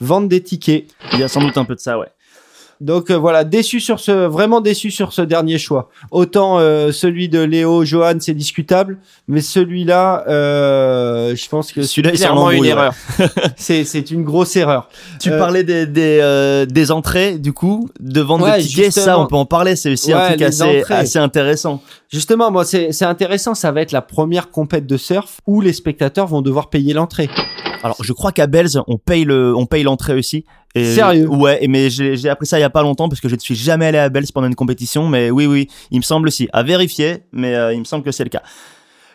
vendre des tickets. Il y a sans doute un peu de ça, ouais. Donc euh, voilà, déçu sur ce, vraiment déçu sur ce dernier choix. Autant euh, celui de Léo, Johan, c'est discutable, mais celui-là, euh, je pense que c'est Celui-là, clairement une erreur. c'est c'est une grosse erreur. Tu Euh, parlais des des, euh, des entrées du coup de vente Ouais, de tickets, ça on peut en parler, c'est aussi un truc assez entrées. assez intéressant. Justement, moi, c'est c'est intéressant. Ça va être la première compète de surf où les spectateurs vont devoir payer l'entrée. Alors je crois qu'à Belz on paye le on paye l'entrée aussi. Et Sérieux Ouais, mais j'ai appris ça il y a pas longtemps parce que je ne suis jamais allé à Belz pendant une compétition, mais oui oui, il me semble aussi à vérifier, mais euh, il me semble que c'est le cas.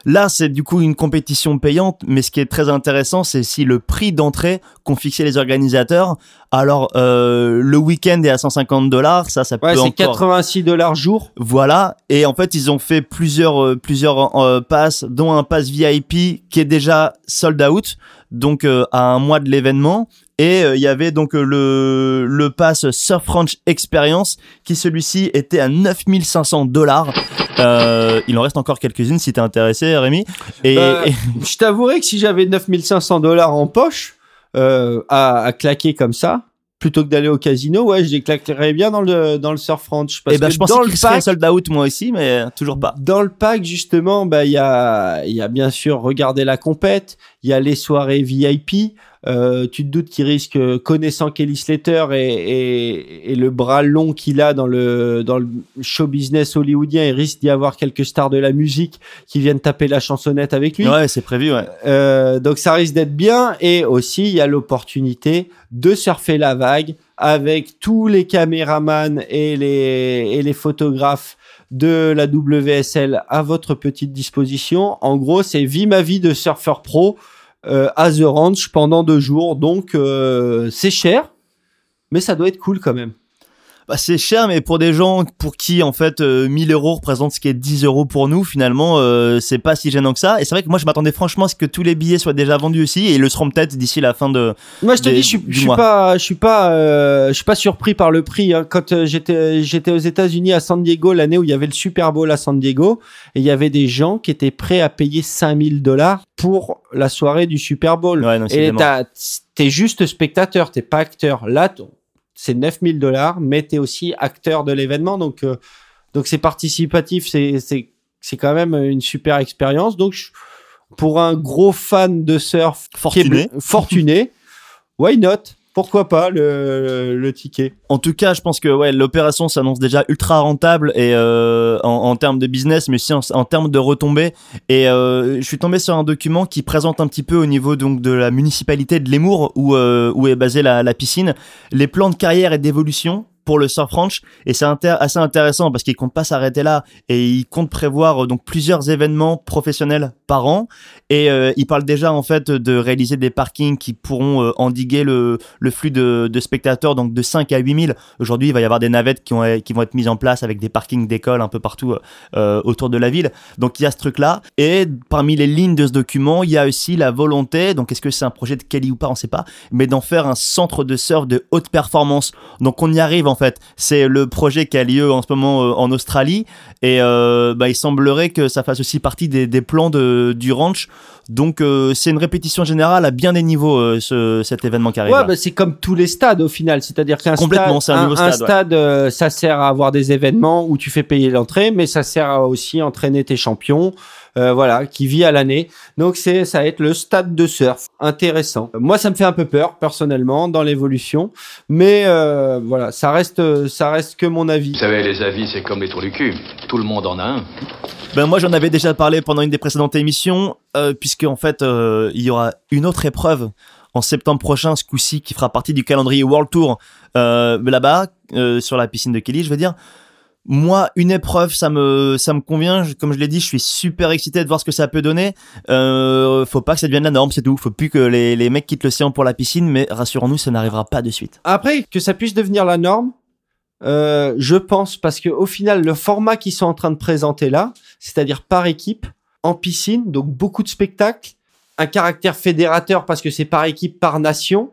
Là, c'est du coup une compétition payante, mais ce qui est très intéressant, c'est si le prix d'entrée qu'ont fixé les organisateurs. Alors, euh, le week-end est à 150 dollars, ça, ça Ouais, peut c'est encore. 86 dollars jour. Voilà. Et en fait, ils ont fait plusieurs euh, plusieurs euh, passes, dont un pass VIP qui est déjà sold out, donc à un mois de l'événement. Et il y avait donc le le pass Surf Ranch Experience qui celui-ci était à 9500 dollars. Euh, il en reste encore quelques-unes si t'es intéressé, Rémi. Et, Bah, et- Je t'avouerai que si j'avais 9500 dollars en poche euh, à, à claquer comme ça, plutôt que d'aller au casino, ouais, je les claquerais bien dans le dans le surf ranch. Parce eh ben, que je pensais dans le qu'il serait pack, sold out moi aussi, mais toujours pas. Dans le pack, justement, bah, il y a, il y a bien sûr regarder la compète, il y a les soirées VIP. Euh, tu te doutes qu'il risque, euh, connaissant Kelly Slater et, et, et le bras long qu'il a dans le, dans le show business hollywoodien, il risque d'y avoir quelques stars de la musique qui viennent taper la chansonnette avec lui. Ouais, c'est prévu, ouais. Euh, donc ça risque d'être bien et aussi il y a l'opportunité de surfer la vague avec tous les caméramans et les, et les photographes de la WSL à votre petite disposition. En gros, c'est vie ma vie de surfeur pro euh, à The Ranch pendant deux jours. Donc euh, c'est cher, mais ça doit être cool quand même. Bah, c'est cher, mais pour des gens pour qui en fait euh, 1000 euros représente ce qui est 10 euros pour nous, finalement, euh, c'est pas si gênant que ça. Et c'est vrai que moi, je m'attendais franchement à ce que tous les billets soient déjà vendus aussi, et ils le seront peut-être d'ici la fin de. Moi, je te des- dis, je suis, je pas, je suis pas, euh, je suis pas surpris par le prix. hein. Quand euh, j'étais, j'étais aux États-Unis à San Diego l'année où il y avait le Super Bowl à San Diego, et il y avait des gens qui étaient prêts à payer 5000 dollars pour la soirée du Super Bowl. Ouais, non, et t'es juste spectateur, t'es pas acteur. Là, c'est 9000 dollars, mais t'es aussi acteur de l'événement, donc, euh, donc c'est participatif, c'est, c'est, c'est quand même une super expérience. Donc, je- pour un gros fan de surf Fortuné. fortuné, why not? Pourquoi pas le, ticket? En tout cas, je pense que ouais, l'opération s'annonce déjà ultra rentable et euh, en, termes de business, mais aussi en, termes de retombées. Et euh, je suis tombé sur un document qui présente un petit peu au niveau donc de la municipalité de Lemour où euh, où est basée la piscine, les plans de carrière et d'évolution pour le surf ranch. Et c'est assez intéressant parce qu'ils comptent pas s'arrêter là. Et ils comptent prévoir euh, donc plusieurs événements professionnels par an. Et euh, ils parlent déjà en fait de réaliser des parkings qui pourront euh, endiguer le, le flux de, spectateurs donc de 5 à 8 000 aujourd'hui il va y avoir des navettes qui, ont, qui vont être mises en place avec des parkings d'école un peu partout autour de la ville. Donc il y a ce truc là et parmi les lignes de ce document il y a aussi la volonté donc est-ce que c'est un projet de Kelly ou pas on sait pas mais d'en faire un centre de surf de haute performance. Donc on y arrive en fait c'est le projet qui a lieu en ce moment euh, en Australie et euh, bah, il semblerait que ça fasse aussi partie des, des plans de, du ranch donc euh, c'est une répétition générale à bien des niveaux ce, cet événement qui arrive Ouais, bah, c'est comme tous les stades au final. C'est-à-dire qu'un Complètement, stade, c'est un nouveau un stade, ouais. ça sert à avoir des événements où tu fais payer l'entrée, mais ça sert à aussi entraîner tes champions. Euh, voilà, qui vit à l'année. Donc c'est ça va être le stade de surf, intéressant. Moi ça me fait un peu peur personnellement dans l'évolution, mais euh, voilà, ça reste ça reste que mon avis. Vous savez, les avis, c'est comme les trous du cul. Tout le monde en a un. Ben moi j'en avais déjà parlé pendant une des précédentes émissions, euh, puisque en fait euh, il y aura une autre épreuve en septembre prochain, ce coup-ci, qui fera partie du calendrier World Tour euh, là-bas, euh, sur la piscine de Kelly, je veux dire. Moi, une épreuve, ça me, ça me convient. Comme je l'ai dit, je suis super excité de voir ce que ça peut donner. Euh, faut pas que ça devienne la norme, c'est tout. Faut plus que les, les mecs quittent l'océan pour la piscine, mais rassurons-nous, ça n'arrivera pas de suite. Après, que ça puisse devenir la norme, euh, je pense, parce que au final, le format qu'ils sont en train de présenter là, c'est-à-dire par équipe, en piscine, donc beaucoup de spectacles, un caractère fédérateur parce que c'est par équipe, par nation,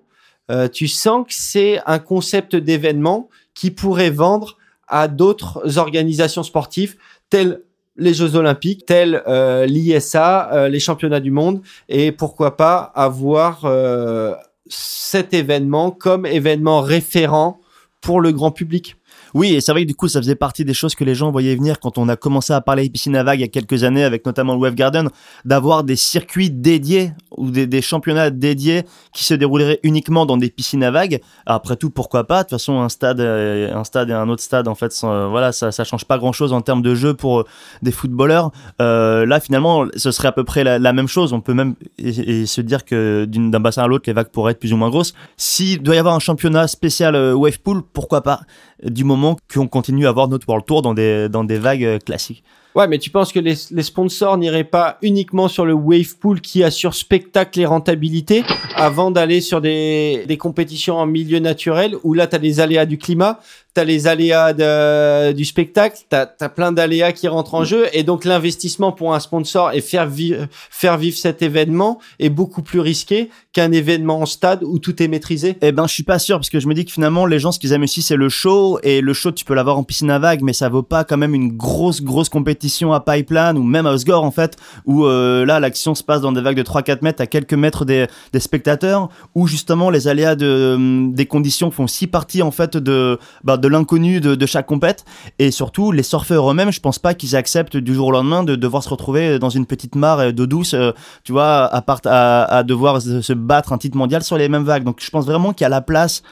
euh, tu sens que c'est un concept d'événement qui pourrait vendre à d'autres organisations sportives telles les Jeux Olympiques, tels euh, l'ISA, euh, les championnats du monde, et pourquoi pas avoir euh, cet événement comme événement référent pour le grand public. Oui, et c'est vrai que du coup, ça faisait partie des choses que les gens voyaient venir quand on a commencé à parler piscine à vagues il y a quelques années, avec notamment le Wave Garden, d'avoir des circuits dédiés ou des, championnats dédiés qui se dérouleraient uniquement dans des piscines à vagues. Après tout, pourquoi pas? De toute façon, un stade, euh, un stade et un autre stade, en fait, euh, voilà, ça, ça change pas grand-chose en termes de jeu pour euh, des footballeurs. Euh, là, finalement, ce serait à peu près la, même chose. On peut même se dire que d'un bassin à l'autre, les vagues pourraient être plus ou moins grosses. S'il doit y avoir un championnat spécial Wave Pool, pourquoi pas? Du moment qu'on continue à avoir notre World Tour dans des, dans des vagues euh, classiques. Ouais, mais tu penses que les, sponsors n'iraient pas uniquement sur le wave pool qui assure spectacle et rentabilité avant d'aller sur des, compétitions en milieu naturel où là, tu as les aléas du climat, tu as les aléas du spectacle, tu as, plein d'aléas qui rentrent en jeu et donc l'investissement pour un sponsor et faire, vi- faire vivre cet événement est beaucoup plus risqué qu'un événement en stade où tout est maîtrisé. Eh ben, je suis pas sûr parce que je me dis que finalement, les gens, ce qu'ils aiment aussi, c'est le show et le show, tu peux l'avoir en piscine à vagues, mais ça vaut pas quand même une grosse, grosse compétition à Pipeline ou même à Osgore en fait, où euh, là, l'action se passe dans des vagues de 3-4 mètres à quelques mètres des, spectateurs, où justement les aléas de, hum, des conditions font si partie en fait de, bah, de l'inconnu de, chaque compète et surtout les surfeurs eux-mêmes, je pense pas qu'ils acceptent du jour au lendemain de devoir se retrouver dans une petite mare euh, d'eau douce, euh, tu vois, à, part, à, devoir se battre un titre mondial sur les mêmes vagues. Donc je pense vraiment qu'il y a la place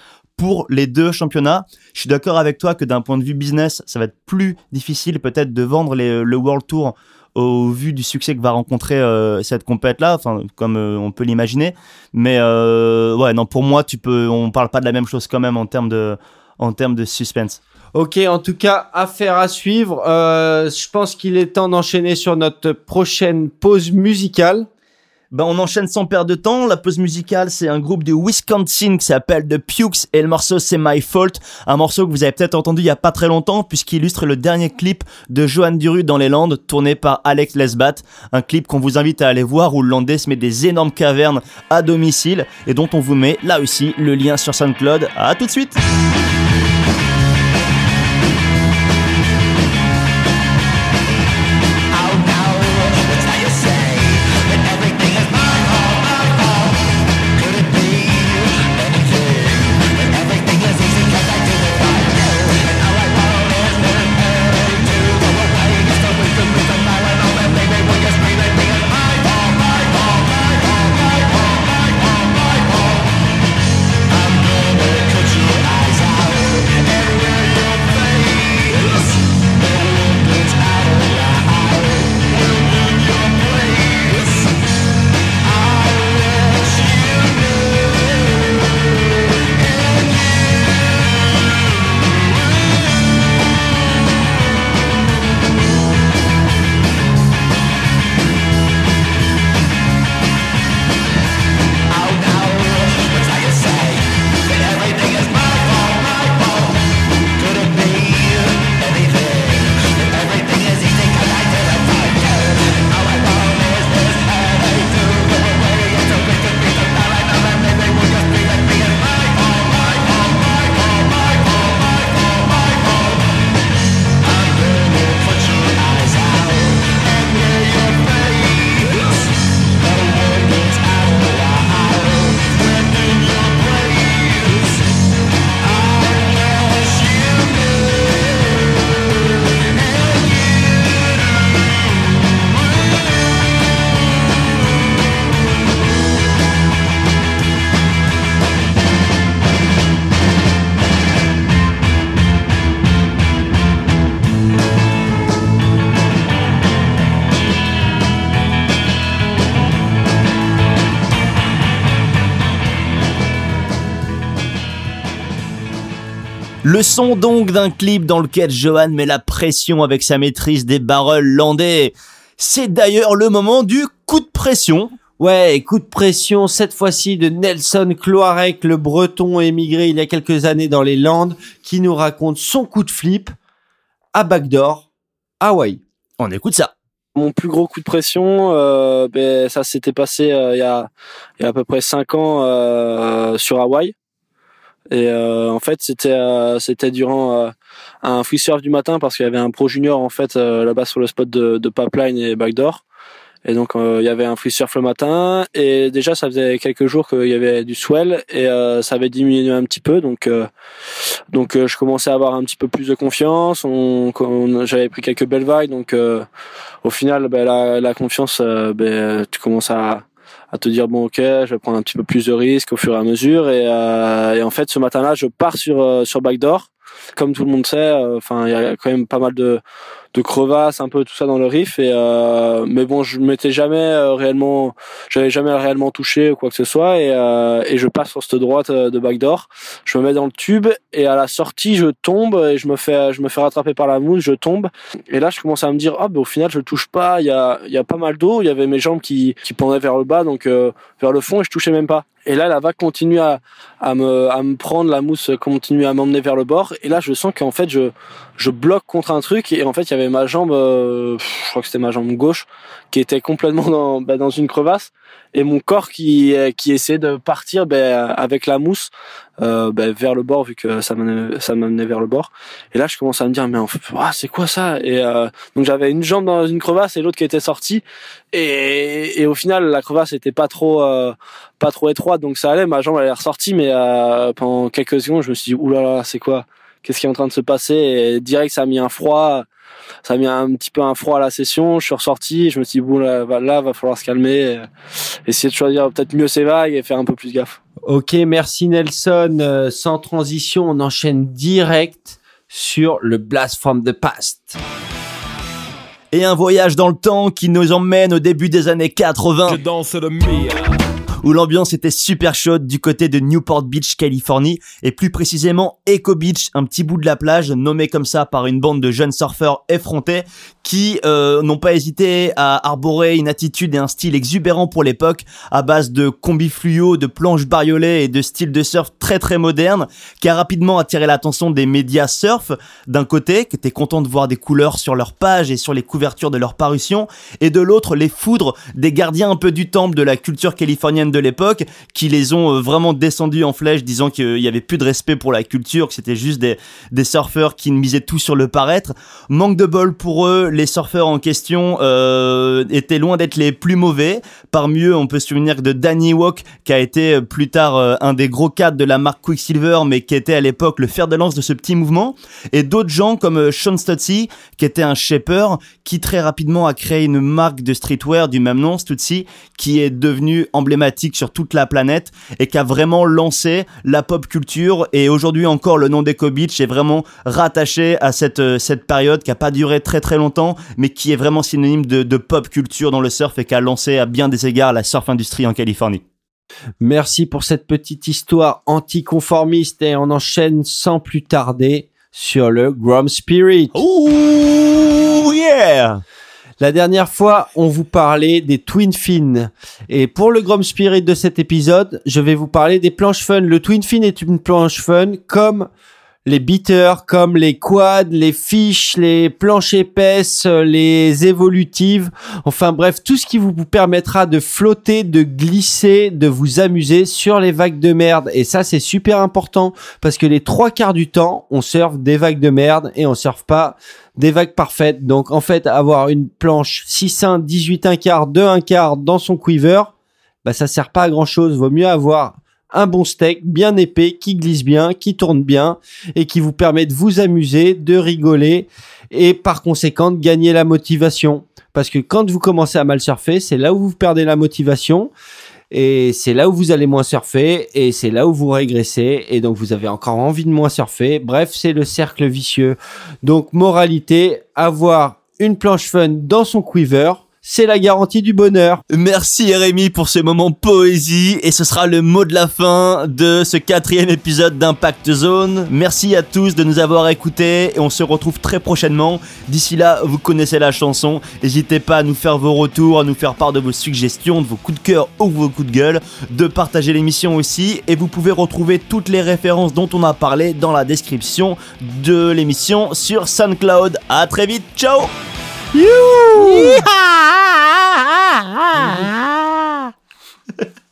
pour les deux championnats. Je suis d'accord avec toi que d'un point de vue business, ça va être plus difficile peut-être de vendre le World Tour au vu du succès que va rencontrer euh, cette compète là, comme euh, on peut l'imaginer. Mais euh, ouais, non, pour moi, tu peux, on parle pas de la même chose quand même en termes de, en termes de suspense. Ok, en tout cas, affaire à suivre. Je pense qu'il est temps d'enchaîner sur notre prochaine pause musicale. Ben, on enchaîne sans perdre de temps. La pause musicale, c'est un groupe de Wisconsin qui s'appelle The Pukes et le morceau c'est My Fault. Un morceau que vous avez peut-être entendu il y a pas très longtemps puisqu'il illustre le dernier clip de Johan Duru dans les Landes tourné par Alex Lesbat. Un clip qu'on vous invite à aller voir où le Landais se met des énormes cavernes à domicile et dont on vous met là aussi le lien sur SoundCloud. À tout de suite! Le son donc d'un clip dans lequel Johan met la pression avec sa maîtrise des barrels landais. C'est d'ailleurs le moment du coup de pression. Ouais, coup de pression cette fois-ci de Nelson Cloarec, le breton émigré il y a quelques années dans les Landes, qui nous raconte son coup de flip à Backdoor, Hawaï. On écoute ça. Mon plus gros coup de pression, euh, ben, ça s'était passé euh, il, y a, il y a à peu près cinq ans euh, sur Hawaï. Et euh, en fait, c'était euh, c'était durant euh, un free surf du matin parce qu'il y avait un pro junior en fait euh, là-bas sur le spot de, de Pipeline et Backdoor. Et donc euh, il y avait un free surf le matin et déjà ça faisait quelques jours qu'il y avait du swell et euh, ça avait diminué un petit peu donc donc je commençais à avoir un petit peu plus de confiance. On, on- j'avais pris quelques belles vagues donc au final ben, la, la confiance ben, tu commences à à te dire bon ok je vais prendre un petit peu plus de risques au fur et à mesure. Et, euh, en fait ce matin-là je pars sur euh, sur backdoor. Comme tout le monde sait euh, enfin il y a quand même pas mal de de crevasses un peu tout ça dans le riff. Et euh, mais bon je m'étais jamais euh, réellement j'avais jamais réellement touché ou quoi que ce soit. Et euh, et je passe sur cette droite euh, de backdoor. Je me mets dans le tube et à la sortie je tombe et je me fais je me fais rattraper par la mousse je tombe. Et là je commence à me dire ah ben au final je touche pas. Il y a il y a pas mal d'eau. Il y avait mes jambes qui qui pendaient vers le bas donc euh, vers le fond et je touchais même pas. Et là la vague continue à à me à me prendre. La mousse continue à m'emmener vers le bord. Et là je sens qu'en fait je je bloque contre un truc. Et en fait ma jambe euh, je crois que c'était ma jambe gauche qui était complètement dans bah, dans une crevasse. Et mon corps qui euh, qui essayait de partir ben, avec la mousse euh, ben, vers le bord vu que ça m'amenait vers le bord. Et là je commence à me dire mais en ah, c'est quoi ça? Et euh, donc j'avais une jambe dans une crevasse et l'autre qui était sortie. Et, et au final la crevasse était pas trop pas trop étroite donc ça allait. Ma jambe elle est ressortie mais pendant quelques secondes je me suis dit oulala c'est quoi? Qu'est-ce qui est en train de se passer? Et direct ça a mis un froid ça a mis un petit peu un froid à la session je suis ressorti je me suis dit bon là, va- là va falloir se calmer et essayer de choisir peut-être mieux ses vagues et faire un peu plus gaffe Ok, merci Nelson. Euh, sans transition, on enchaîne direct sur le Blast from the Past. Et un voyage dans le temps qui nous emmène au début des années 80. Où l'ambiance était super chaude du côté de Newport Beach, Californie, et plus précisément Echo Beach, un petit bout de la plage nommé comme ça par une bande de jeunes surfeurs effrontés qui euh, n'ont pas hésité à arborer une attitude et un style exubérant pour l'époque, à base de combis fluo, de planches bariolées et de styles de surf très très modernes, qui a rapidement attiré l'attention des médias surf d'un côté, qui étaient contents de voir des couleurs sur leur page et sur les couvertures de leurs parutions, et de l'autre les foudres des gardiens un peu du temple de la culture californienne de l'époque, qui les ont euh, vraiment descendus en flèche, disant qu'il y avait plus de respect pour la culture, que c'était juste des, des surfeurs qui misaient tout sur le paraître. Manque de bol pour eux, les surfeurs en question euh, étaient loin d'être les plus mauvais. Parmi eux, on peut se souvenir de Danny Walk, qui a été euh, plus tard un des gros cadres de la marque Quicksilver, mais qui était à l'époque le fer de lance de ce petit mouvement. Et d'autres gens comme Sean Stutzy, qui était un shaper, qui très rapidement a créé une marque de streetwear du même nom, Stutzy, qui est devenue emblématique sur toute la planète et qui a vraiment lancé la pop culture. Et aujourd'hui encore, le nom d'Eco Beach est vraiment rattaché à cette, euh, cette période qui a pas duré très très longtemps, mais qui est vraiment synonyme de, de pop culture dans le surf et qui a lancé à bien des égards la surf industrie en Californie. Merci pour cette petite histoire anticonformiste et on enchaîne sans plus tarder sur le Grom Spirit. Ouh yeah La dernière fois, on vous parlait des Twin Fin. Et pour le Grom Spirit de cet épisode, je vais vous parler des planches fun. Le Twin Fin est une planche fun comme les beaters, comme les quads, les fiches, les planches épaisses, euh, les évolutives. Enfin bref, tout ce qui vous permettra de flotter, de glisser, de vous amuser sur les vagues de merde. Et ça, c'est super important parce que les trois quarts du temps, on surfe des vagues de merde et on surfe pas des vagues parfaites. Donc en fait, avoir une planche 6-1, 18 un quart, 2 un quart dans son quiver, bah ça sert pas à grand chose. Vaut mieux avoir un bon steak bien épais qui glisse bien, qui tourne bien et qui vous permet de vous amuser, de rigoler et par conséquent de gagner la motivation. Parce que quand vous commencez à mal surfer, c'est là où vous perdez la motivation et c'est là où vous allez moins surfer et c'est là où vous régressez et donc vous avez encore envie de moins surfer. Bref, c'est le cercle vicieux. Donc moralité, avoir une planche fun dans son quiver, c'est la garantie du bonheur. Merci Rémi pour ce moment poésie et ce sera le mot de la fin de ce quatrième épisode d'Impact Zone. Merci à tous de nous avoir écoutés et on se retrouve très prochainement. D'ici là, vous connaissez la chanson. N'hésitez pas à nous faire vos retours, à nous faire part de vos suggestions, de vos coups de cœur ou vos coups de gueule, de partager l'émission aussi et vous pouvez retrouver toutes les références dont on a parlé dans la description de l'émission sur SoundCloud. À très vite, ciao Yeehaw!